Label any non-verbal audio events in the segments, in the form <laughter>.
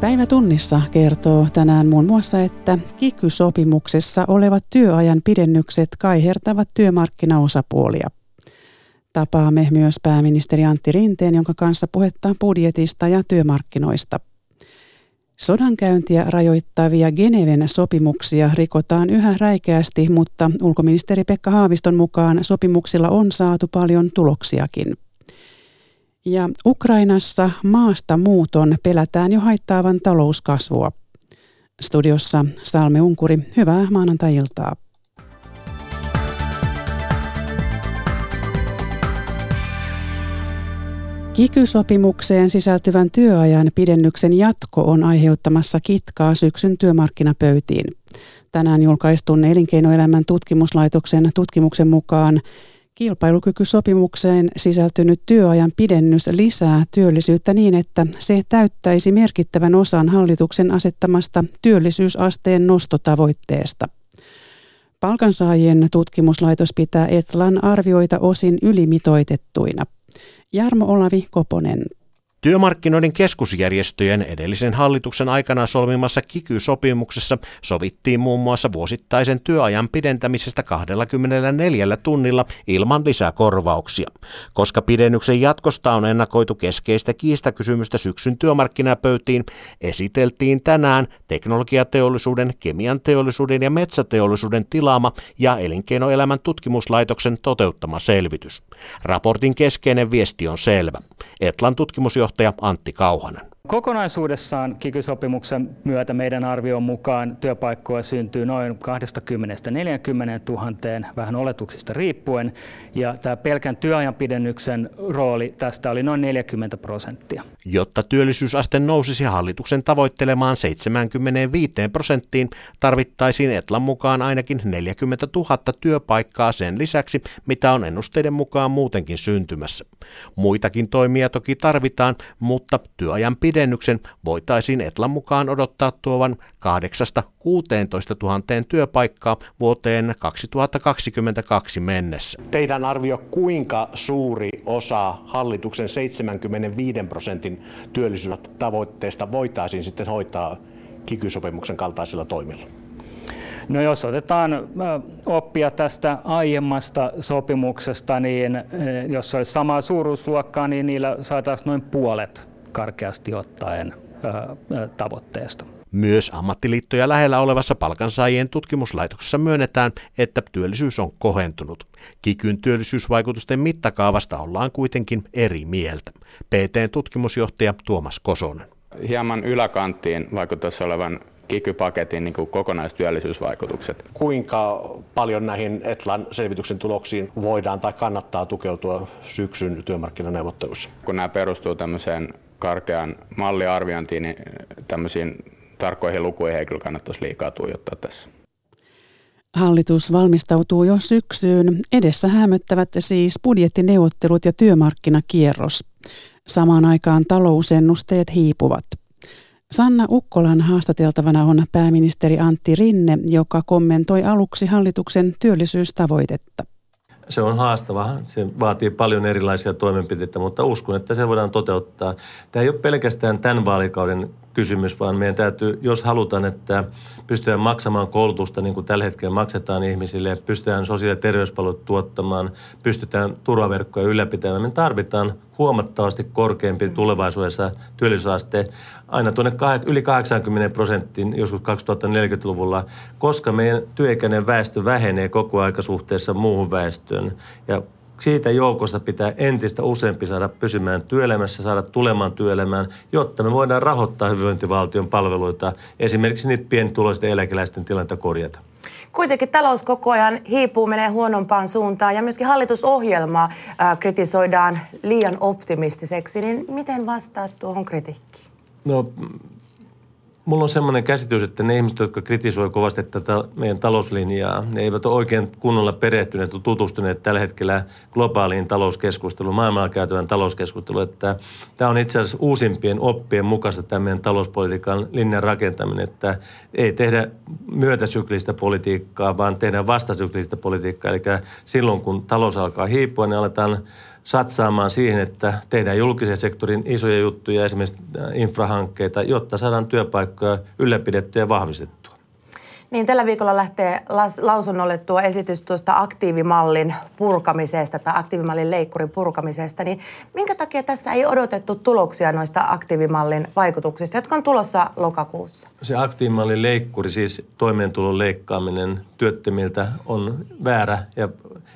Päivä tunnissa kertoo tänään muun muassa, että kiky-sopimuksessa olevat työajan pidennykset kaihertavat työmarkkinaosapuolia. Tapaamme myös pääministeri Antti Rinteen, jonka kanssa puhettaa budjetista ja työmarkkinoista. Sodankäyntiä rajoittavia Geneven sopimuksia rikotaan yhä räikeästi, mutta ulkoministeri Pekka Haaviston mukaan sopimuksilla on saatu paljon tuloksiakin. Ja Ukrainassa maasta muuton pelätään jo haittaavan talouskasvua. Studiossa Salme Unkuri, hyvää maanantai-iltaa. Kiky-sopimukseen sisältyvän työajan pidennyksen jatko on aiheuttamassa kitkaa syksyn työmarkkinapöytiin. Tänään julkaistun elinkeinoelämän tutkimuslaitoksen tutkimuksen mukaan Kilpailukykysopimukseen sisältynyt työajan pidennys lisää työllisyyttä niin, että se täyttäisi merkittävän osan hallituksen asettamasta työllisyysasteen nostotavoitteesta. Palkansaajien tutkimuslaitos pitää Etlan arvioita osin ylimitoitettuina. Jarmo Olavi Koponen. Työmarkkinoiden keskusjärjestöjen edellisen hallituksen aikana solmimassa kiky-sopimuksessa sovittiin muun muassa vuosittaisen työajan pidentämisestä 24 tunnilla ilman lisäkorvauksia. Koska pidennyksen jatkosta on ennakoitu keskeistä kiistakysymystä syksyn työmarkkinapöytiin, esiteltiin tänään teknologiateollisuuden, kemian teollisuuden ja metsäteollisuuden tilaama ja elinkeinoelämän tutkimuslaitoksen toteuttama selvitys. Raportin keskeinen viesti on selvä. Etlan tutkimusjohtaja puheenjohtaja Antti Kauhanen. Kokonaisuudessaan kikysopimuksen myötä meidän arvion mukaan työpaikkoja syntyy noin 20-40 000, vähän oletuksista riippuen, ja tämä pelkän työajan pidennyksen rooli tästä oli noin 40 prosenttia. Jotta työllisyysaste nousisi hallituksen tavoittelemaan 75 prosenttiin, tarvittaisiin Etlan mukaan ainakin 40 000 työpaikkaa sen lisäksi, mitä on ennusteiden mukaan muutenkin syntymässä. Muitakin toimia toki tarvitaan, mutta työajan pidennyksen pidennyksen voitaisiin Etlan mukaan odottaa tuovan 8 16 000 työpaikkaa vuoteen 2022 mennessä. Teidän arvio, kuinka suuri osa hallituksen 75 prosentin työllisyystavoitteesta voitaisiin sitten hoitaa kikysopimuksen kaltaisilla toimilla? No jos otetaan oppia tästä aiemmasta sopimuksesta, niin jos olisi samaa suuruusluokkaa, niin niillä saataisiin noin puolet karkeasti ottaen tavoitteesta. Myös ammattiliittoja lähellä olevassa palkansaajien tutkimuslaitoksessa myönnetään, että työllisyys on kohentunut. Kikyn työllisyysvaikutusten mittakaavasta ollaan kuitenkin eri mieltä. PTn tutkimusjohtaja Tuomas Kosonen. Hieman yläkanttiin vaikuttaisi olevan kikypaketin niin kokonaistyöllisyysvaikutukset. Kuinka paljon näihin Etlan selvityksen tuloksiin voidaan tai kannattaa tukeutua syksyn työmarkkinaneuvotteluissa? Kun nämä perustuu tämmöiseen karkean malliarviointiin, niin tämmöisiin tarkkoihin lukuihin ei kyllä kannattaisi liikaa tuijottaa tässä. Hallitus valmistautuu jo syksyyn. Edessä hämöttävät siis budjettineuvottelut ja työmarkkinakierros. Samaan aikaan talousennusteet hiipuvat. Sanna Ukkolan haastateltavana on pääministeri Antti Rinne, joka kommentoi aluksi hallituksen työllisyystavoitetta se on haastava. Se vaatii paljon erilaisia toimenpiteitä, mutta uskon, että se voidaan toteuttaa. Tämä ei ole pelkästään tämän vaalikauden kysymys, vaan meidän täytyy, jos halutaan, että pystytään maksamaan koulutusta niin kuin tällä hetkellä maksetaan ihmisille, pystytään sosiaali- ja terveyspalvelut tuottamaan, pystytään turvaverkkoja ylläpitämään, me tarvitaan huomattavasti korkeampi tulevaisuudessa työllisyysaste aina tuonne yli 80 prosenttiin joskus 2040-luvulla, koska meidän työikäinen väestö vähenee koko aika suhteessa muuhun väestöön. Ja siitä joukosta pitää entistä useampi saada pysymään työelämässä, saada tulemaan työelämään, jotta me voidaan rahoittaa hyvinvointivaltion palveluita, esimerkiksi niitä pienituloisten eläkeläisten tilannetta korjata. Kuitenkin talous koko ajan hiipuu, menee huonompaan suuntaan ja myöskin hallitusohjelmaa kritisoidaan liian optimistiseksi. Niin miten vastaat tuohon kritiikkiin? No mulla on semmoinen käsitys, että ne ihmiset, jotka kritisoivat kovasti tätä meidän talouslinjaa, ne eivät ole oikein kunnolla perehtyneet ja tutustuneet tällä hetkellä globaaliin talouskeskusteluun, maailmalla käytävän talouskeskusteluun. Että tämä on itse asiassa uusimpien oppien mukaista tämä meidän talouspolitiikan linjan rakentaminen, että ei tehdä myötäsyklistä politiikkaa, vaan tehdään vastasyklistä politiikkaa. Eli silloin, kun talous alkaa hiipua, niin aletaan satsaamaan siihen, että tehdään julkisen sektorin isoja juttuja, esimerkiksi infrahankkeita, jotta saadaan työpaikkoja ylläpidettyä ja vahvistettua. Niin, tällä viikolla lähtee lausunnolle tuo esitys tuosta aktiivimallin purkamisesta tai aktiivimallin leikkurin purkamisesta. Niin minkä takia tässä ei odotettu tuloksia noista aktiivimallin vaikutuksista, jotka on tulossa lokakuussa? Se aktiivimallin leikkuri, siis toimeentulon leikkaaminen työttömiltä on väärä ja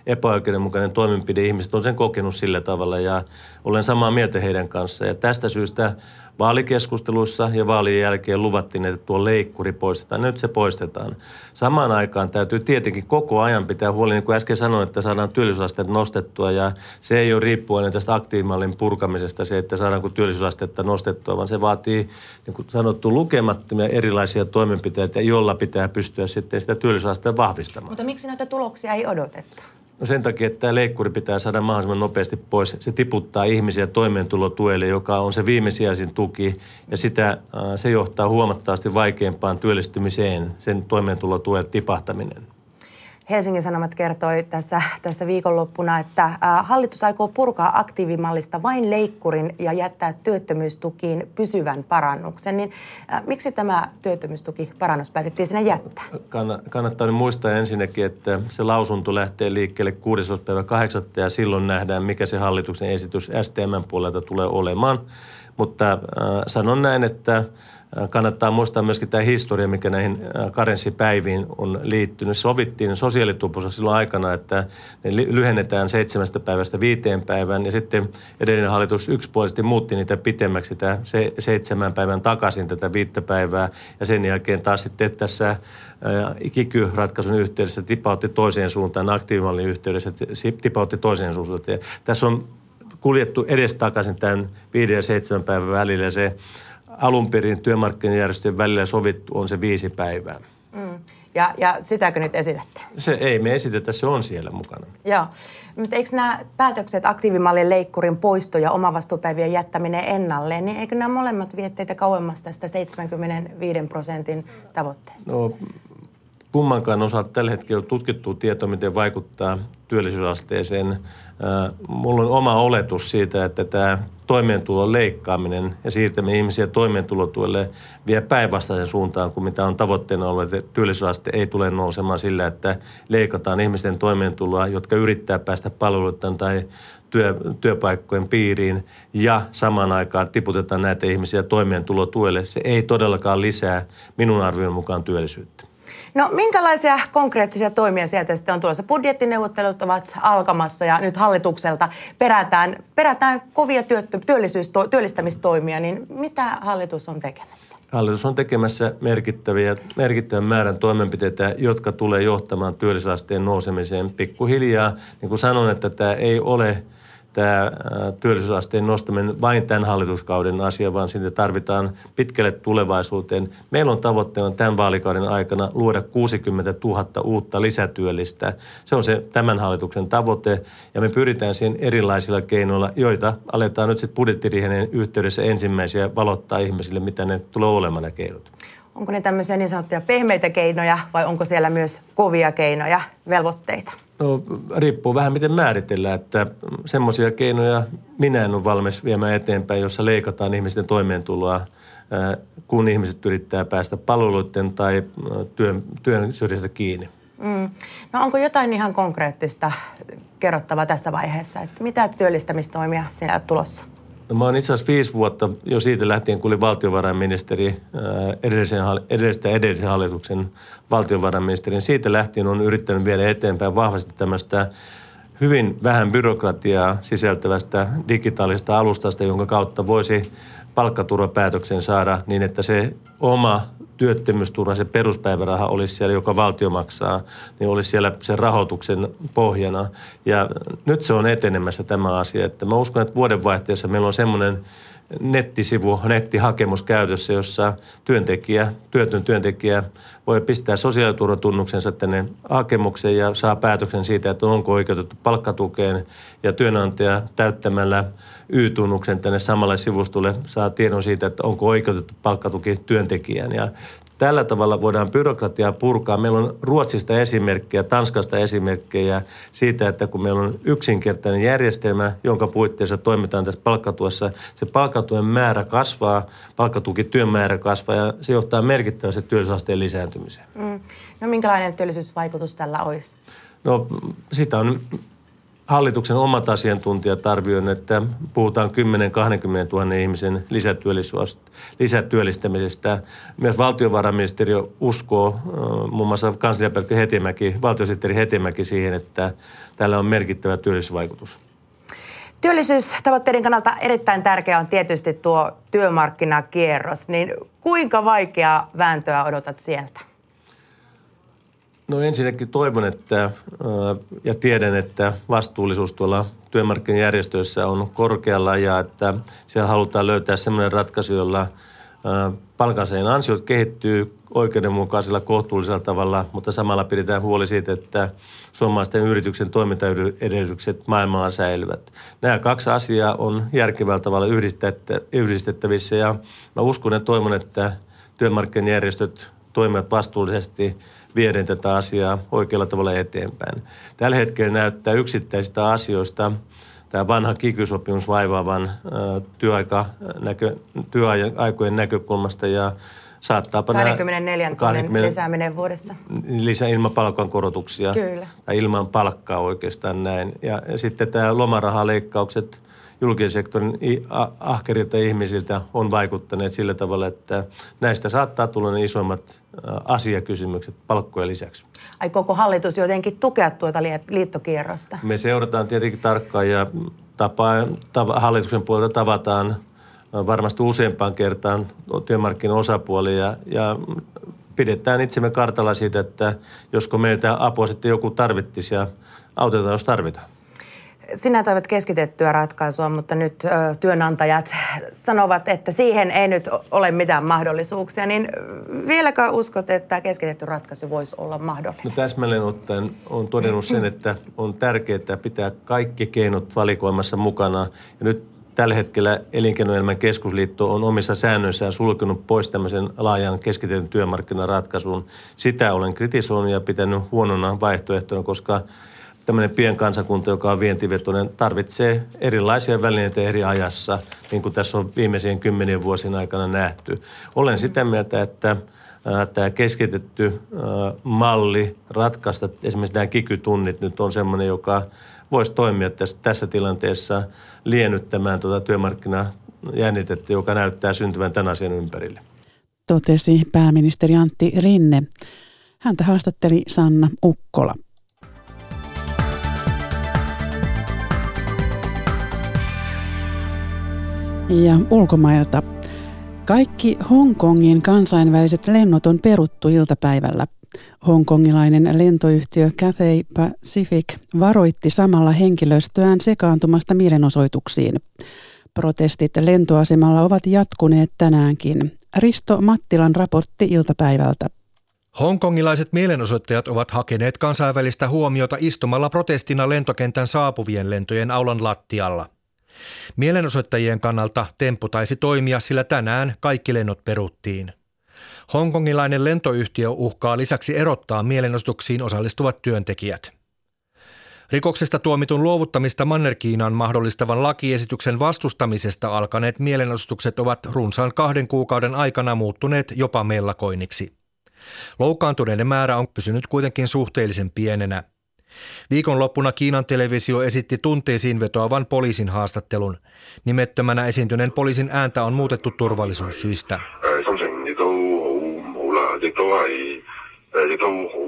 epäoikeudenmukainen toimenpide. Ihmiset on sen kokenut sillä tavalla ja olen samaa mieltä heidän kanssaan. Ja tästä syystä Vaalikeskustelussa ja vaalien jälkeen luvattiin, että tuo leikkuri poistetaan. Nyt se poistetaan. Samaan aikaan täytyy tietenkin koko ajan pitää huoli, niin kuin äsken sanoin, että saadaan työllisyysasteet nostettua. Ja se ei ole riippuen tästä aktiivimallin purkamisesta se, että saadaanko työllisyysastetta nostettua, vaan se vaatii, niin kuin sanottu, lukemattomia erilaisia toimenpiteitä, joilla pitää pystyä sitten sitä työllisyysastetta vahvistamaan. Mutta miksi näitä tuloksia ei odotettu? No sen takia, että tämä leikkuri pitää saada mahdollisimman nopeasti pois. Se tiputtaa ihmisiä toimeentulotuelle, joka on se viimesijaisin tuki, ja sitä, se johtaa huomattavasti vaikeampaan työllistymiseen, sen toimeentulotuen tipahtaminen. Helsingin Sanomat kertoi tässä, tässä viikonloppuna, että hallitus aikoo purkaa aktiivimallista vain leikkurin ja jättää työttömyystukiin pysyvän parannuksen. Niin miksi tämä työttömyystuki parannus päätettiin sinne jättää? Kannattaa nyt muistaa ensinnäkin, että se lausunto lähtee liikkeelle 16. päivä 8. ja silloin nähdään, mikä se hallituksen esitys STM puolelta tulee olemaan. Mutta äh, sanon näin, että kannattaa muistaa myöskin tämä historia, mikä näihin karenssipäiviin on liittynyt. Sovittiin sosiaalitupossa silloin aikana, että ne lyhennetään seitsemästä päivästä viiteen päivään ja sitten edellinen hallitus yksipuolisesti muutti niitä pitemmäksi tämä se, seitsemän päivän takaisin tätä viittä päivää ja sen jälkeen taas sitten tässä kiky-ratkaisun yhteydessä tipautti toiseen suuntaan, aktiivimallin yhteydessä tipautti toiseen suuntaan. Ja tässä on kuljettu edestakaisin tämän viiden ja seitsemän päivän välillä se alun perin työmarkkinajärjestöjen välillä sovittu on se viisi päivää. Mm. Ja, ja sitäkö nyt esitätte? Se ei me esitetä, se on siellä mukana. Joo. Mutta eikö nämä päätökset, aktiivimallin leikkurin poisto ja omavastuupäivien jättäminen ennalleen, niin eikö nämä molemmat vie teitä kauemmas tästä 75 prosentin tavoitteesta? No, kummankaan osalta tällä hetkellä on tutkittu tieto, miten vaikuttaa työllisyysasteeseen. Mulla on oma oletus siitä, että tämä toimeentulon leikkaaminen ja siirtäminen ihmisiä toimeentulotuelle vie päinvastaisen suuntaan kuin mitä on tavoitteena ollut, että työllisyysaste ei tule nousemaan sillä, että leikataan ihmisten toimeentuloa, jotka yrittää päästä palveluiden tai työ, työpaikkojen piiriin ja samaan aikaan tiputetaan näitä ihmisiä toimeentulotuelle. Se ei todellakaan lisää minun arvion mukaan työllisyyttä. No minkälaisia konkreettisia toimia sieltä sitten on tulossa? Budjettineuvottelut ovat alkamassa ja nyt hallitukselta perätään, perätään kovia työttö, työllisyys, työllistämistoimia, niin mitä hallitus on tekemässä? Hallitus on tekemässä merkittäviä, merkittävän määrän toimenpiteitä, jotka tulee johtamaan työllisyysasteen nousemiseen pikkuhiljaa. Niin kuin sanon, että tämä ei ole – tämä työllisyysasteen nostaminen vain tämän hallituskauden asia, vaan sinne tarvitaan pitkälle tulevaisuuteen. Meillä on tavoitteena tämän vaalikauden aikana luoda 60 000 uutta lisätyöllistä. Se on se tämän hallituksen tavoite ja me pyritään siihen erilaisilla keinoilla, joita aletaan nyt sitten budjettiriihenen yhteydessä ensimmäisiä valottaa ihmisille, mitä ne tulee olemaan ne keinot. Onko ne tämmöisiä niin sanottuja pehmeitä keinoja vai onko siellä myös kovia keinoja, velvoitteita? No, riippuu vähän miten määritellään, että semmoisia keinoja minä en ole valmis viemään eteenpäin, jossa leikataan ihmisten toimeentuloa, kun ihmiset yrittää päästä palveluiden tai työn, työn syrjästä kiinni. Mm. No onko jotain ihan konkreettista kerrottavaa tässä vaiheessa, että mitä työllistämistoimia siellä tulossa? No mä oon itse asiassa viisi vuotta jo siitä lähtien, kun olin valtiovarainministeri, edellisen, edellisen, edellisen hallituksen valtiovarainministeri, siitä lähtien on yrittänyt viedä eteenpäin vahvasti tämmöistä hyvin vähän byrokratiaa sisältävästä digitaalisesta alustasta, jonka kautta voisi palkkaturvapäätöksen saada niin, että se oma työttömyysturva, se peruspäiväraha olisi siellä, joka valtio maksaa, niin olisi siellä sen rahoituksen pohjana. Ja nyt se on etenemässä tämä asia, että mä uskon, että vuodenvaihteessa meillä on semmoinen nettisivu, nettihakemus käytössä, jossa työntekijä, työtön työntekijä voi pistää sosiaaliturvatunnuksensa tänne hakemukseen ja saa päätöksen siitä, että onko oikeutettu palkkatukeen ja työnantaja täyttämällä Y-tunnuksen tänne samalle sivustolle saa tiedon siitä, että onko oikeutettu palkkatuki työntekijään. Ja Tällä tavalla voidaan byrokratiaa purkaa. Meillä on Ruotsista esimerkkejä, Tanskasta esimerkkejä siitä, että kun meillä on yksinkertainen järjestelmä, jonka puitteissa toimitaan tässä palkkatuessa, se palkkatuen määrä kasvaa, palkkatukityön määrä kasvaa ja se johtaa merkittävästi työllisyysasteen lisääntymiseen. Mm. No minkälainen työllisyysvaikutus tällä olisi? No sitä on hallituksen omat asiantuntijat arvioivat, että puhutaan 10-20 000 ihmisen lisätyöllistämisestä. Myös valtiovarainministeriö uskoo, muun muassa kansliapäällikkö Hetimäki, valtiosihteeri Hetimäki siihen, että tällä on merkittävä työllisyysvaikutus. Työllisyystavoitteiden kannalta erittäin tärkeä on tietysti tuo työmarkkinakierros. Niin kuinka vaikeaa vääntöä odotat sieltä? No ensinnäkin toivon, että ja tiedän, että vastuullisuus tuolla työmarkkinajärjestöissä on korkealla ja että siellä halutaan löytää sellainen ratkaisu, jolla palkansaajien ansiot kehittyy oikeudenmukaisella, kohtuullisella tavalla, mutta samalla pidetään huoli siitä, että suomalaisten yrityksen toimintaedellytykset maailmalla säilyvät. Nämä kaksi asiaa on järkevällä tavalla yhdistettävissä ja mä uskon ja toivon, että työmarkkinajärjestöt toimivat vastuullisesti – vieden tätä asiaa oikealla tavalla eteenpäin. Tällä hetkellä näyttää yksittäisistä asioista tämä vanha kikysopimus vaivaavan työaika, näkö, työaikojen näkökulmasta ja saattaa 24 tunnin 20, lisääminen vuodessa. Lisää ilman palkankorotuksia. Kyllä. Tai ilman palkkaa oikeastaan näin. Ja, ja sitten tämä lomarahaleikkaukset julkisen sektorin ahkerilta ihmisiltä on vaikuttaneet sillä tavalla, että näistä saattaa tulla ne isoimmat asiakysymykset palkkojen lisäksi. Ai koko hallitus jotenkin tukea tuota liittokierrosta? Me seurataan tietenkin tarkkaan ja tapaa, tava, hallituksen puolelta tavataan varmasti useampaan kertaan työmarkkinan osapuolia ja pidetään itsemme kartalla siitä, että josko meiltä apua sitten joku tarvittisi ja autetaan, jos tarvitaan. Sinä toivot keskitettyä ratkaisua, mutta nyt ö, työnantajat <laughs> sanovat, että siihen ei nyt ole mitään mahdollisuuksia. Niin vieläkö uskot, että keskitetty ratkaisu voisi olla mahdollinen? No täsmälleen ottaen on todennut sen, että on tärkeää pitää kaikki keinot valikoimassa mukana. Ja nyt tällä hetkellä Elinkeinoelämän keskusliitto on omissa säännöissään sulkenut pois tämmöisen laajan keskitetyn työmarkkinaratkaisun. Sitä olen kritisoinut ja pitänyt huonona vaihtoehtona, koska – tämmöinen pienkansakunta, joka on vientivetoinen, tarvitsee erilaisia välineitä eri ajassa, niin kuin tässä on viimeisien kymmenien vuosien aikana nähty. Olen sitä mieltä, että tämä keskitetty malli ratkaista esimerkiksi nämä kikytunnit nyt on semmoinen, joka voisi toimia tässä, tässä tilanteessa liennyttämään tuota työmarkkinajännitettä, joka näyttää syntyvän tämän asian ympärille. Totesi pääministeri Antti Rinne. Häntä haastatteli Sanna Ukkola. Ja ulkomailta. Kaikki Hongkongin kansainväliset lennot on peruttu iltapäivällä. Hongkongilainen lentoyhtiö Cathay Pacific varoitti samalla henkilöstöään sekaantumasta mielenosoituksiin. Protestit lentoasemalla ovat jatkuneet tänäänkin. Risto Mattilan raportti iltapäivältä. Hongkongilaiset mielenosoittajat ovat hakeneet kansainvälistä huomiota istumalla protestina lentokentän saapuvien lentojen aulan lattialla. Mielenosoittajien kannalta temppu taisi toimia, sillä tänään kaikki lennot peruttiin. Hongkongilainen lentoyhtiö uhkaa lisäksi erottaa mielenosoituksiin osallistuvat työntekijät. Rikoksesta tuomitun luovuttamista Manner-Kiinaan mahdollistavan lakiesityksen vastustamisesta alkaneet mielenosoitukset ovat runsaan kahden kuukauden aikana muuttuneet jopa mellakoinniksi. Loukkaantuneiden määrä on pysynyt kuitenkin suhteellisen pienenä – Viikonloppuna Kiinan televisio esitti tunteisiin vetoavan poliisin haastattelun. Nimettömänä esiintyneen poliisin ääntä on muutettu turvallisuussyistä.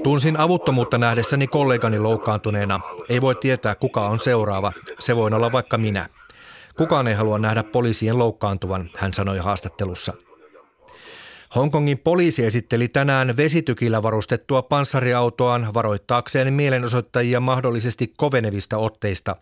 Tunsin avuttomuutta nähdessäni kollegani loukkaantuneena. Ei voi tietää, kuka on seuraava. Se voi olla vaikka minä. Kukaan ei halua nähdä poliisien loukkaantuvan, hän sanoi haastattelussa. Hongkongin poliisi esitteli tänään vesitykillä varustettua panssariautoaan varoittaakseen mielenosoittajia mahdollisesti kovenevista otteista.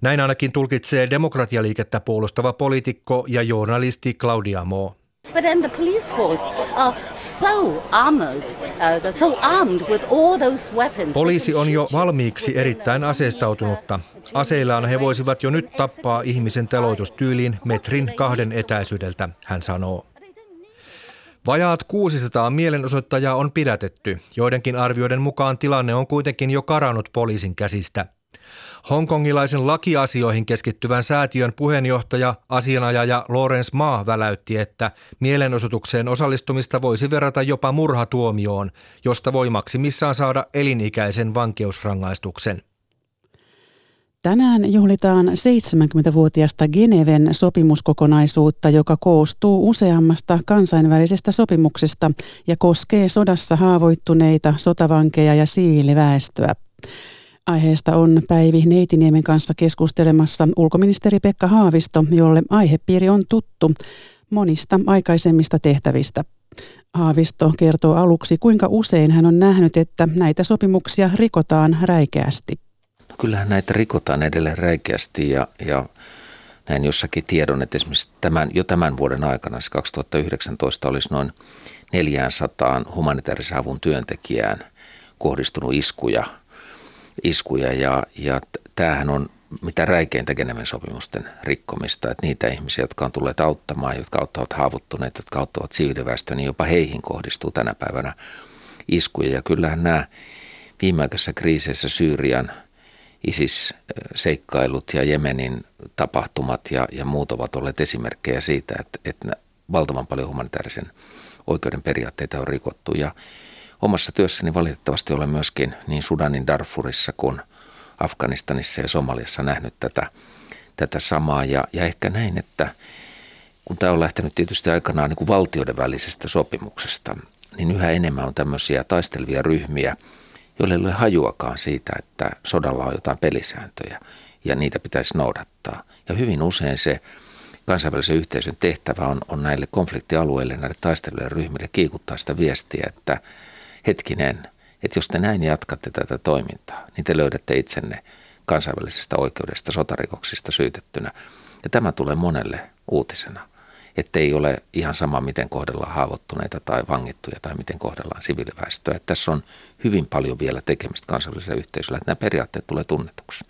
Näin ainakin tulkitsee demokratialiikettä puolustava poliitikko ja journalisti Claudia Mo. But then the police force are so armored, uh, so armed with all those weapons. Poliisi on jo valmiiksi erittäin aseistautunutta. Aseillaan he voisivat jo nyt tappaa ihmisen teloitustyyliin metrin kahden etäisyydeltä, hän sanoo. Vajaat 600 mielenosoittajaa on pidätetty. Joidenkin arvioiden mukaan tilanne on kuitenkin jo karannut poliisin käsistä. Hongkongilaisen lakiasioihin keskittyvän säätiön puheenjohtaja, asianajaja Lawrence Ma väläytti, että mielenosoitukseen osallistumista voisi verrata jopa murhatuomioon, josta voi maksimissaan saada elinikäisen vankeusrangaistuksen. Tänään juhlitaan 70-vuotiasta Geneven sopimuskokonaisuutta, joka koostuu useammasta kansainvälisestä sopimuksesta ja koskee sodassa haavoittuneita sotavankeja ja siviiliväestöä. Aiheesta on Päivi Neitiniemen kanssa keskustelemassa ulkoministeri Pekka Haavisto, jolle aihepiiri on tuttu monista aikaisemmista tehtävistä. Haavisto kertoo aluksi, kuinka usein hän on nähnyt, että näitä sopimuksia rikotaan räikeästi. Kyllähän näitä rikotaan edelleen räikeästi ja, ja näin jossakin tiedon, että esimerkiksi tämän, jo tämän vuoden aikana, siis 2019, olisi noin 400 humanitaarisen avun työntekijään kohdistunut iskuja – iskuja ja, ja tämähän on mitä räikeintä Geneven sopimusten rikkomista, että niitä ihmisiä, jotka on tulleet auttamaan, jotka auttavat haavoittuneet, jotka auttavat siviiliväestöä, niin jopa heihin kohdistuu tänä päivänä iskuja. Ja kyllähän nämä viimeaikaisissa kriiseissä Syyrian ISIS-seikkailut ja Jemenin tapahtumat ja, ja muut ovat olleet esimerkkejä siitä, että, että valtavan paljon humanitaarisen oikeuden periaatteita on rikottu. Ja omassa työssäni valitettavasti olen myöskin niin Sudanin Darfurissa kuin Afganistanissa ja Somaliassa nähnyt tätä, tätä samaa. Ja, ja ehkä näin, että kun tämä on lähtenyt tietysti aikanaan niin kuin valtioiden välisestä sopimuksesta, niin yhä enemmän on tämmöisiä taistelevia ryhmiä, joille ei ole hajuakaan siitä, että sodalla on jotain pelisääntöjä ja niitä pitäisi noudattaa. Ja hyvin usein se kansainvälisen yhteisön tehtävä on, on näille konfliktialueille, näille taistelujen ryhmille kiikuttaa sitä viestiä, että – hetkinen, että jos te näin jatkatte tätä toimintaa, niin te löydätte itsenne kansainvälisestä oikeudesta sotarikoksista syytettynä. Ja tämä tulee monelle uutisena, että ei ole ihan sama, miten kohdellaan haavoittuneita tai vangittuja tai miten kohdellaan siviiliväestöä. Että tässä on hyvin paljon vielä tekemistä kansainvälisellä yhteisöllä, että nämä periaatteet tulee tunnetuksi.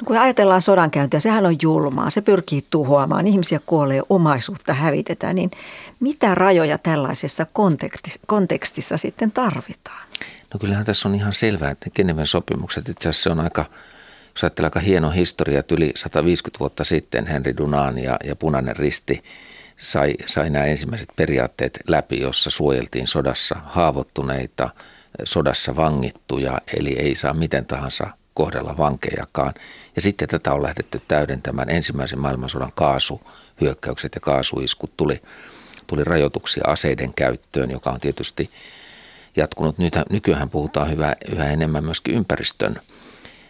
No kun ajatellaan sodankäyntiä, sehän on julmaa, se pyrkii tuhoamaan, ihmisiä kuolee, omaisuutta hävitetään, niin mitä rajoja tällaisessa kontekstissa sitten tarvitaan? No kyllähän tässä on ihan selvää, että Geneven sopimukset itse asiassa on aika, jos ajattelee aika hieno historia, että yli 150 vuotta sitten Henri Dunan ja, ja Punainen Risti sai, sai nämä ensimmäiset periaatteet läpi, jossa suojeltiin sodassa haavoittuneita, sodassa vangittuja, eli ei saa miten tahansa kohdella vankejakaan. Ja sitten tätä on lähdetty täydentämään. Ensimmäisen maailmansodan kaasuhyökkäykset ja kaasuiskut tuli, tuli rajoituksia aseiden käyttöön, joka on tietysti jatkunut. Nyt, nykyään puhutaan hyvä, yhä enemmän myöskin ympäristön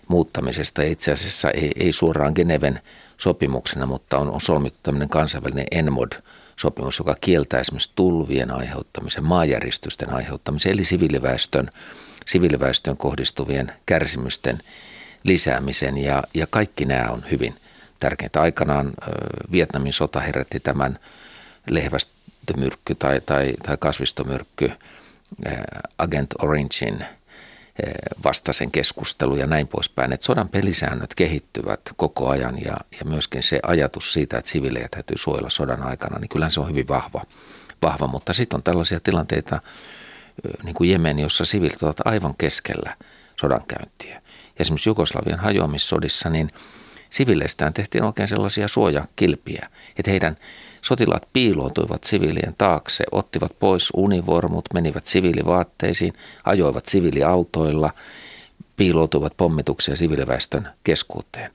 muuttamisesta. Itse asiassa ei, ei suoraan Geneven sopimuksena, mutta on, solmittu tämmöinen kansainvälinen ENMOD-sopimus, joka kieltää esimerkiksi tulvien aiheuttamisen, maajäristysten aiheuttamisen, eli siviiliväestön siviiliväestön kohdistuvien kärsimysten lisäämisen ja, ja kaikki nämä on hyvin tärkeitä. Aikanaan Vietnamin sota herätti tämän lehvästömyrkky tai, tai, tai kasvistomyrkky Agent Orangein vastaisen keskustelu ja näin poispäin. Että sodan pelisäännöt kehittyvät koko ajan ja, ja myöskin se ajatus siitä, että siviilejä täytyy suojella sodan aikana, niin kyllähän se on hyvin vahva. vahva. Mutta sitten on tällaisia tilanteita, niin kuin Jemen, jossa siviilit ovat aivan keskellä sodankäyntiä. Esimerkiksi Jugoslavian hajoamissodissa, niin siviileistään tehtiin oikein sellaisia suojakilpiä, että heidän sotilaat piiloutuivat siviilien taakse, ottivat pois univormut, menivät siviilivaatteisiin, ajoivat siviiliautoilla, piiloutuivat pommituksia siviiliväestön keskuuteen.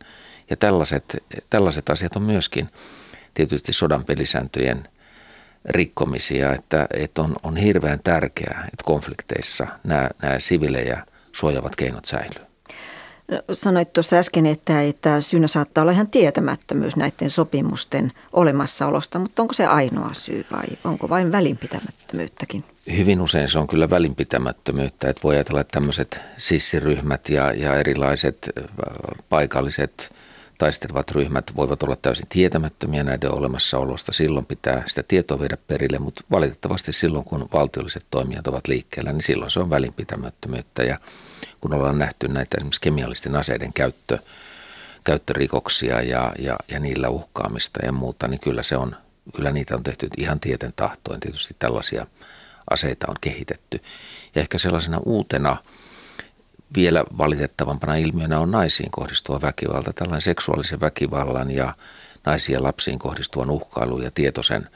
Ja tällaiset, tällaiset asiat on myöskin tietysti sodan pelisääntöjen rikkomisia, että, että on, on hirveän tärkeää, että konflikteissa nämä, nämä sivilejä suojavat keinot säilyy. No, sanoit tuossa äsken, että, että syynä saattaa olla ihan tietämättömyys näiden sopimusten olemassaolosta, mutta onko se ainoa syy vai onko vain välinpitämättömyyttäkin? Hyvin usein se on kyllä välinpitämättömyyttä, että voi ajatella, että tämmöiset sissiryhmät ja, ja erilaiset paikalliset taistelevat ryhmät voivat olla täysin tietämättömiä näiden olemassaolosta. Silloin pitää sitä tietoa viedä perille, mutta valitettavasti silloin, kun valtiolliset toimijat ovat liikkeellä, niin silloin se on välinpitämättömyyttä. Ja kun ollaan nähty näitä esimerkiksi kemiallisten aseiden käyttö, käyttörikoksia ja, ja, ja niillä uhkaamista ja muuta, niin kyllä se on kyllä niitä on tehty ihan tieten tahtoin. Tietysti tällaisia aseita on kehitetty. Ja ehkä sellaisena uutena vielä valitettavampana ilmiönä on naisiin kohdistuva väkivalta, tällainen seksuaalisen väkivallan ja naisiin ja lapsiin kohdistuvan uhkailun ja tietoisen,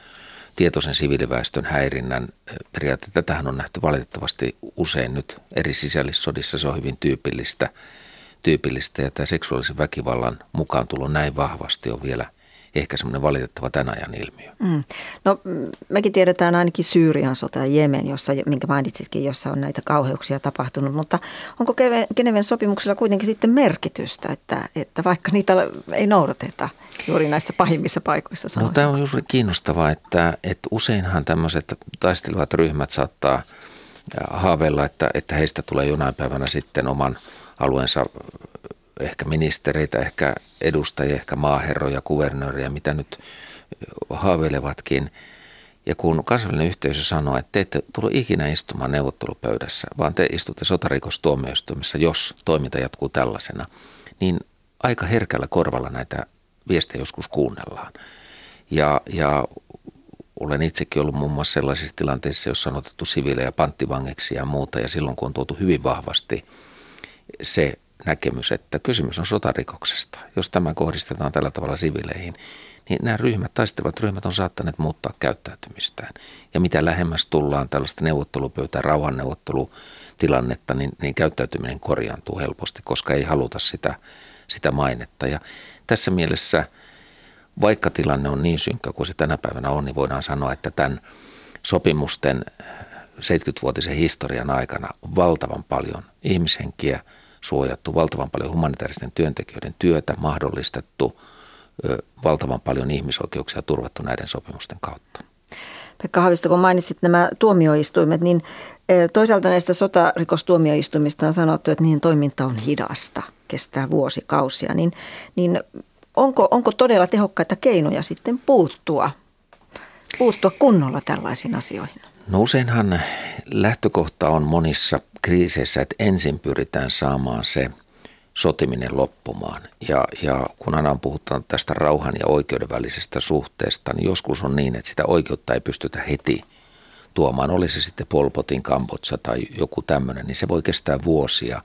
tietoisen siviiliväestön häirinnän periaatteessa. Tätähän on nähty valitettavasti usein nyt eri sisällissodissa, se on hyvin tyypillistä, tyypillistä ja tämä seksuaalisen väkivallan mukaan tulo näin vahvasti on vielä – ehkä semmoinen valitettava tämän ajan ilmiö. Mm. No mekin tiedetään ainakin Syyrian sota ja Jemen, jossa, minkä mainitsitkin, jossa on näitä kauheuksia tapahtunut, mutta onko Geneven sopimuksella kuitenkin sitten merkitystä, että, että vaikka niitä ei noudateta juuri näissä pahimmissa paikoissa? No tämä on juuri kiinnostavaa, että, että useinhan tämmöiset taistelevat ryhmät saattaa haaveilla, että, että heistä tulee jonain päivänä sitten oman alueensa ehkä ministereitä, ehkä edustajia, ehkä maaherroja, kuvernööriä, mitä nyt haaveilevatkin. Ja kun kansainvälinen yhteisö sanoo, että te ette tule ikinä istumaan neuvottelupöydässä, vaan te istutte sotarikostuomioistuimessa, jos toiminta jatkuu tällaisena, niin aika herkällä korvalla näitä viestejä joskus kuunnellaan. Ja, ja olen itsekin ollut muun muassa sellaisissa tilanteissa, jossa on otettu siviilejä panttivangeksi ja muuta, ja silloin kun on tuotu hyvin vahvasti se näkemys, että kysymys on sotarikoksesta. Jos tämä kohdistetaan tällä tavalla sivileihin, niin nämä ryhmät, taistelevat ryhmät on saattaneet muuttaa käyttäytymistään. Ja mitä lähemmäs tullaan tällaista neuvottelupöytää, rauhanneuvottelutilannetta, niin, niin käyttäytyminen korjaantuu helposti, koska ei haluta sitä, sitä mainetta. Ja tässä mielessä, vaikka tilanne on niin synkkä kuin se tänä päivänä on, niin voidaan sanoa, että tämän sopimusten 70-vuotisen historian aikana valtavan paljon ihmishenkiä – suojattu valtavan paljon humanitaaristen työntekijöiden työtä, mahdollistettu valtavan paljon ihmisoikeuksia turvattu näiden sopimusten kautta. Pekka Haavisto, kun mainitsit nämä tuomioistuimet, niin toisaalta näistä sotarikostuomioistuimista on sanottu, että niiden toiminta on hidasta, kestää vuosikausia. Niin, niin onko, onko todella tehokkaita keinoja sitten puuttua, puuttua kunnolla tällaisiin asioihin? No useinhan lähtökohta on monissa kriiseissä, että ensin pyritään saamaan se sotiminen loppumaan. Ja, ja kun aina on tästä rauhan ja oikeuden välisestä suhteesta, niin joskus on niin, että sitä oikeutta ei pystytä heti tuomaan. Oli se sitten Polpotin Kambotsa tai joku tämmöinen, niin se voi kestää vuosia,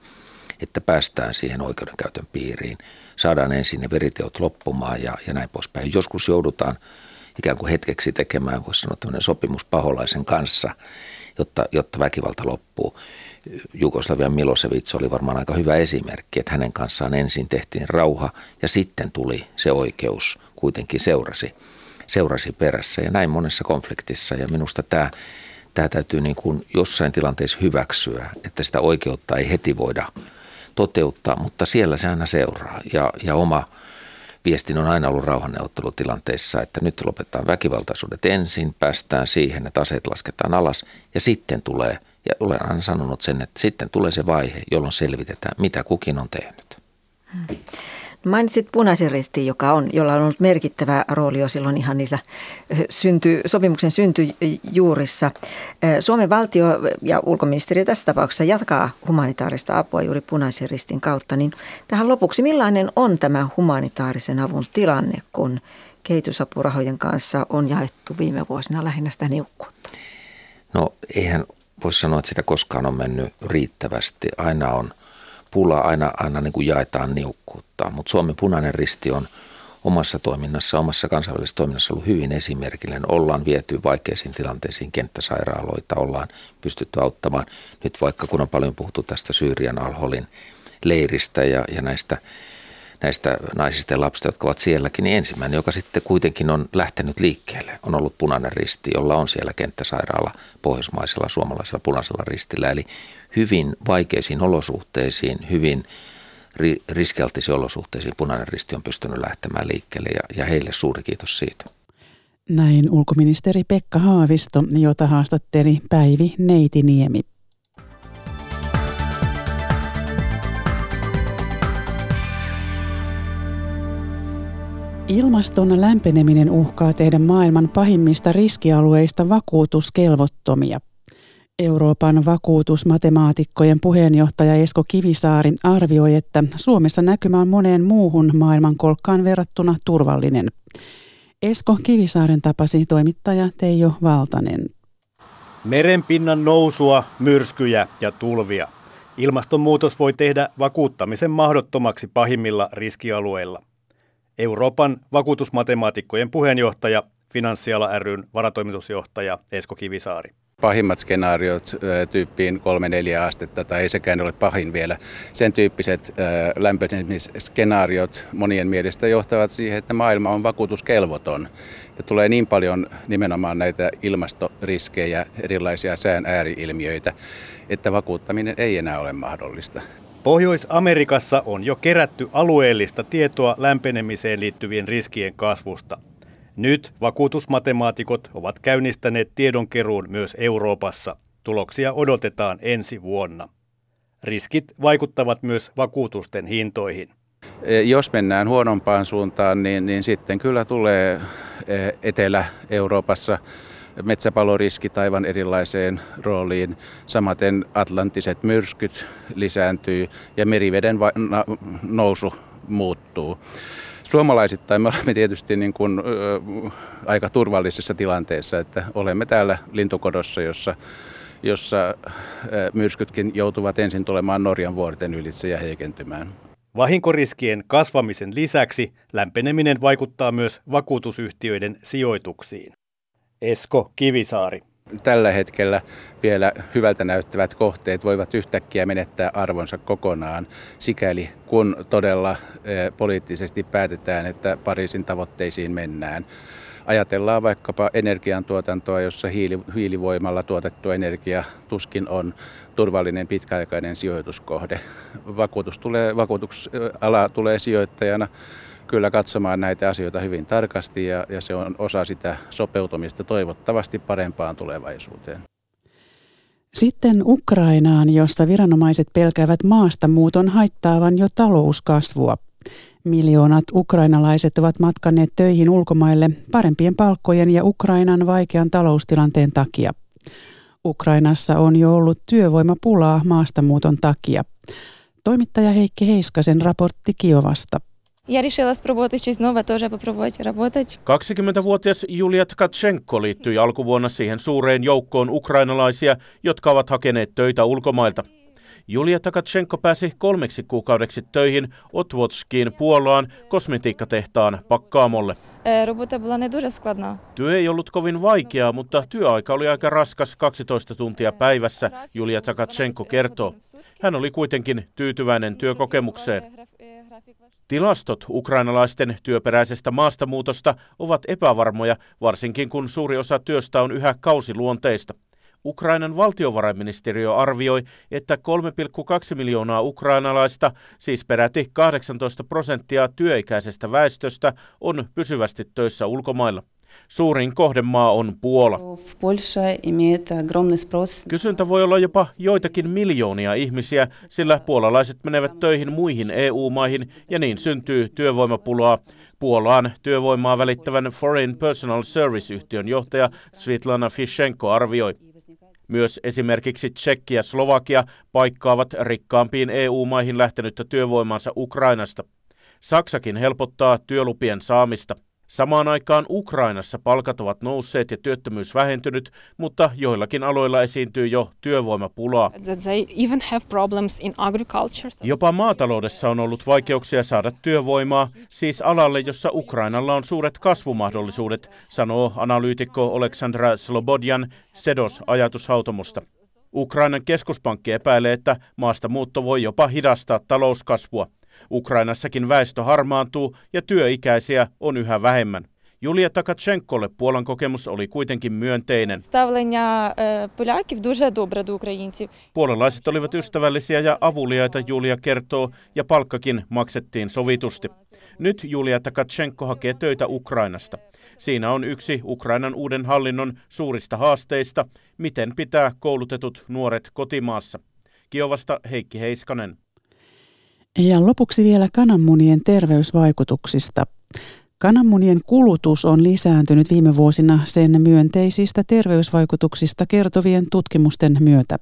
että päästään siihen oikeudenkäytön piiriin. Saadaan ensin ne veriteot loppumaan ja, ja näin poispäin. Joskus joudutaan ikään kuin hetkeksi tekemään, voisi sanoa tämmöinen sopimus paholaisen kanssa, jotta, jotta väkivalta loppuu. Jugoslavian Milosevic oli varmaan aika hyvä esimerkki, että hänen kanssaan ensin tehtiin rauha ja sitten tuli se oikeus kuitenkin seurasi, seurasi perässä ja näin monessa konfliktissa ja minusta tämä, tämä täytyy niin kuin jossain tilanteessa hyväksyä, että sitä oikeutta ei heti voida toteuttaa, mutta siellä se aina seuraa ja, ja oma – viestin on aina ollut rauhanneuvottelutilanteissa, että nyt lopetetaan väkivaltaisuudet ensin, päästään siihen, että aseet lasketaan alas ja sitten tulee, ja olen aina sanonut sen, että sitten tulee se vaihe, jolloin selvitetään, mitä kukin on tehnyt. Hmm. Mainitsit punaisen ristin, joka on, jolla on ollut merkittävä rooli jo silloin ihan niillä synty, sopimuksen syntyjuurissa. Suomen valtio ja ulkoministeri tässä tapauksessa jatkaa humanitaarista apua juuri punaisen ristin kautta. Niin tähän lopuksi, millainen on tämä humanitaarisen avun tilanne, kun kehitysapurahojen kanssa on jaettu viime vuosina lähinnä sitä niukkuutta? No eihän voi sanoa, että sitä koskaan on mennyt riittävästi. Aina on – pula aina, aina niin kuin jaetaan niukkuutta, mutta Suomen punainen risti on omassa toiminnassa, omassa kansainvälisessä toiminnassa ollut hyvin esimerkillinen. Ollaan viety vaikeisiin tilanteisiin kenttäsairaaloita, ollaan pystytty auttamaan. Nyt vaikka kun on paljon puhuttu tästä Syyrian alholin leiristä ja, ja näistä, näistä naisista ja lapsista, jotka ovat sielläkin, niin ensimmäinen, joka sitten kuitenkin on lähtenyt liikkeelle, on ollut punainen risti, jolla on siellä kenttäsairaala pohjoismaisella suomalaisella punaisella ristillä. Eli hyvin vaikeisiin olosuhteisiin, hyvin ri, riskialtisiin olosuhteisiin Punainen Risti on pystynyt lähtemään liikkeelle ja, ja heille suuri kiitos siitä. Näin ulkoministeri Pekka Haavisto, jota haastatteli Päivi Neitiniemi. Ilmaston lämpeneminen uhkaa tehdä maailman pahimmista riskialueista vakuutuskelvottomia – Euroopan vakuutusmatemaatikkojen puheenjohtaja Esko Kivisaari arvioi, että Suomessa näkymä on moneen muuhun maailmankolkkaan verrattuna turvallinen. Esko Kivisaaren tapasi toimittaja Teijo Valtanen. Merenpinnan nousua, myrskyjä ja tulvia. Ilmastonmuutos voi tehdä vakuuttamisen mahdottomaksi pahimmilla riskialueilla. Euroopan vakuutusmatemaatikkojen puheenjohtaja, Finanssiala ryn varatoimitusjohtaja Esko Kivisaari pahimmat skenaariot tyyppiin 3-4 astetta, tai ei sekään ole pahin vielä. Sen tyyppiset lämpenemisskenaariot monien mielestä johtavat siihen, että maailma on vakuutuskelvoton. Että tulee niin paljon nimenomaan näitä ilmastoriskejä, erilaisia sään ääriilmiöitä, että vakuuttaminen ei enää ole mahdollista. Pohjois-Amerikassa on jo kerätty alueellista tietoa lämpenemiseen liittyvien riskien kasvusta. Nyt vakuutusmatemaatikot ovat käynnistäneet tiedonkeruun myös Euroopassa. Tuloksia odotetaan ensi vuonna. Riskit vaikuttavat myös vakuutusten hintoihin. E, jos mennään huonompaan suuntaan, niin, niin sitten kyllä tulee e, Etelä-Euroopassa metsäpaloriskit aivan erilaiseen rooliin. Samaten atlantiset myrskyt lisääntyy ja meriveden nousu muuttuu. Suomalaisittain me olemme tietysti niin kuin, ö, aika turvallisessa tilanteessa, että olemme täällä lintukodossa, jossa, jossa myrskytkin joutuvat ensin tulemaan Norjan vuorten ylitse ja heikentymään. Vahinkoriskien kasvamisen lisäksi lämpeneminen vaikuttaa myös vakuutusyhtiöiden sijoituksiin. Esko Kivisaari. Tällä hetkellä vielä hyvältä näyttävät kohteet voivat yhtäkkiä menettää arvonsa kokonaan, sikäli kun todella eh, poliittisesti päätetään, että Pariisin tavoitteisiin mennään. Ajatellaan vaikkapa energiantuotantoa, jossa hiili, hiilivoimalla tuotettu energia tuskin on turvallinen pitkäaikainen sijoituskohde. Vakuutus tulee, vakuutusala tulee sijoittajana kyllä katsomaan näitä asioita hyvin tarkasti ja, ja se on osa sitä sopeutumista toivottavasti parempaan tulevaisuuteen. Sitten Ukrainaan, jossa viranomaiset pelkäävät maastamuuton haittaavan jo talouskasvua. Miljoonat ukrainalaiset ovat matkanneet töihin ulkomaille parempien palkkojen ja Ukrainan vaikean taloustilanteen takia. Ukrainassa on jo ollut työvoimapulaa maastamuuton takia. Toimittaja Heikki Heiskasen raportti Kiovasta. Я решила спробовать щось нове, тоже попробовать работать. 20-vuotias Julia Tkachenko liittyi alkuvuonna siihen suureen joukkoon ukrainalaisia, jotka ovat hakeneet töitä ulkomailta. Julia Takatsenko pääsi kolmeksi kuukaudeksi töihin Otwotskiin Puolaan kosmetiikkatehtaan pakkaamolle. Työ ei ollut kovin vaikeaa, mutta työaika oli aika raskas 12 tuntia päivässä, Julia Takatsenko kertoo. Hän oli kuitenkin tyytyväinen työkokemukseen. Tilastot ukrainalaisten työperäisestä maastamuutosta ovat epävarmoja, varsinkin kun suuri osa työstä on yhä kausiluonteista. Ukrainan valtiovarainministeriö arvioi, että 3,2 miljoonaa ukrainalaista, siis peräti 18 prosenttia työikäisestä väestöstä, on pysyvästi töissä ulkomailla. Suurin kohdemaa on Puola. Kysyntä voi olla jopa joitakin miljoonia ihmisiä, sillä puolalaiset menevät töihin muihin EU-maihin ja niin syntyy työvoimapulaa. Puolaan työvoimaa välittävän Foreign Personal Service-yhtiön johtaja Svitlana Fishenko arvioi. Myös esimerkiksi Tsekki ja Slovakia paikkaavat rikkaampiin EU-maihin lähtenyttä työvoimansa Ukrainasta. Saksakin helpottaa työlupien saamista. Samaan aikaan Ukrainassa palkat ovat nousseet ja työttömyys vähentynyt, mutta joillakin aloilla esiintyy jo työvoimapulaa. Jopa maataloudessa on ollut vaikeuksia saada työvoimaa, siis alalle, jossa Ukrainalla on suuret kasvumahdollisuudet, sanoo analyytikko Oleksandra Slobodjan Sedos ajatushautomusta. Ukrainan keskuspankki epäilee, että maasta muutto voi jopa hidastaa talouskasvua. Ukrainassakin väestö harmaantuu ja työikäisiä on yhä vähemmän. Julia Takatsenkolle Puolan kokemus oli kuitenkin myönteinen. Puolalaiset olivat ystävällisiä ja avuliaita, Julia kertoo, ja palkkakin maksettiin sovitusti. Nyt Julia Takatsenko hakee töitä Ukrainasta. Siinä on yksi Ukrainan uuden hallinnon suurista haasteista, miten pitää koulutetut nuoret kotimaassa. Kiovasta Heikki Heiskanen. Ja lopuksi vielä kananmunien terveysvaikutuksista. Kananmunien kulutus on lisääntynyt viime vuosina sen myönteisistä terveysvaikutuksista kertovien tutkimusten myötä.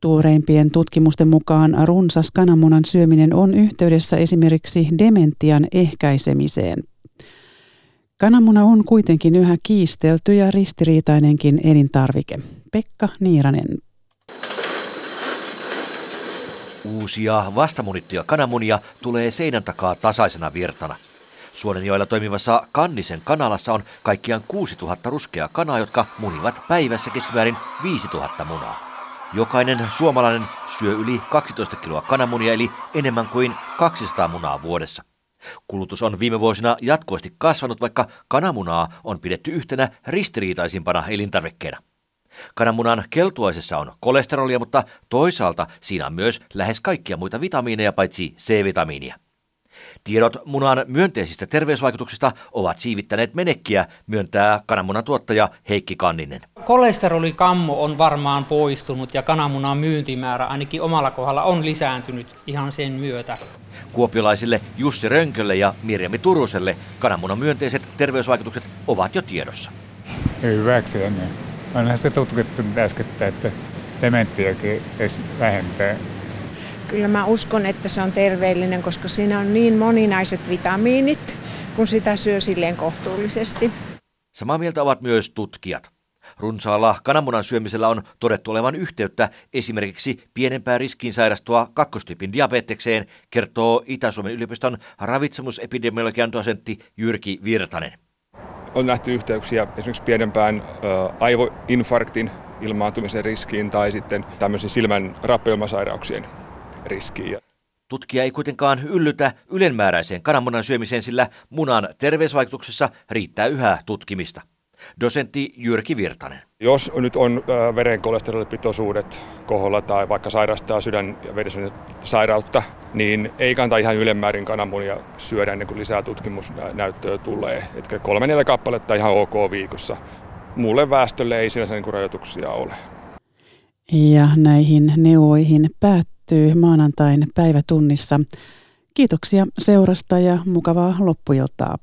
Tuoreimpien tutkimusten mukaan runsas kananmunan syöminen on yhteydessä esimerkiksi dementian ehkäisemiseen. Kananmuna on kuitenkin yhä kiistelty ja ristiriitainenkin elintarvike. Pekka Niiranen. Uusia vastamunittuja kananmunia tulee seinän takaa tasaisena virtana. Suonenjoella toimivassa Kannisen kanalassa on kaikkiaan 6000 ruskeaa kanaa, jotka munivat päivässä keskimäärin 5000 munaa. Jokainen suomalainen syö yli 12 kiloa kananmunia eli enemmän kuin 200 munaa vuodessa. Kulutus on viime vuosina jatkuvasti kasvanut, vaikka kananmunaa on pidetty yhtenä ristiriitaisimpana elintarvikkeena. Kananmunan keltuaisessa on kolesterolia, mutta toisaalta siinä on myös lähes kaikkia muita vitamiineja paitsi C-vitamiinia. Tiedot munan myönteisistä terveysvaikutuksista ovat siivittäneet menekkiä, myöntää kananmunan tuottaja Heikki Kanninen. Kolesterolikammo on varmaan poistunut ja kananmunan myyntimäärä ainakin omalla kohdalla on lisääntynyt ihan sen myötä. Kuopiolaisille Jussi Rönkölle ja Mirjami Turuselle kananmunan myönteiset terveysvaikutukset ovat jo tiedossa. Hyväksi ennen. Onhan se tutkittu äskettäin, että dementiakin vähentää Kyllä mä uskon, että se on terveellinen, koska siinä on niin moninaiset vitamiinit, kun sitä syö silleen kohtuullisesti. Samaa mieltä ovat myös tutkijat. Runsaalla kananmunan syömisellä on todettu olevan yhteyttä esimerkiksi pienempään riskiin sairastua kakkostyypin diabetekseen, kertoo Itä-Suomen yliopiston ravitsemusepidemiologian dosentti Jyrki Virtanen. On nähty yhteyksiä esimerkiksi pienempään aivoinfarktin ilmaantumisen riskiin tai sitten tämmöisiin silmän rappeumasairauksien riskiin. Tutkija ei kuitenkaan yllytä ylenmääräiseen kananmunan syömiseen, sillä munan terveysvaikutuksessa riittää yhä tutkimista. Dosentti Jyrki Virtanen. Jos nyt on veren kolesterolipitoisuudet koholla tai vaikka sairastaa sydän- ja sairautta, niin ei kannata ihan ylemmäärin kananmunia syödä ennen kuin lisää tutkimusnäyttöä tulee. Etkä kolme neljä kappaletta ihan ok viikossa. Muulle väestölle ei sinänsä niin rajoituksia ole. Ja näihin neuvoihin päättyy päättyy maanantain päivätunnissa. Kiitoksia seurasta ja mukavaa loppuiltaa.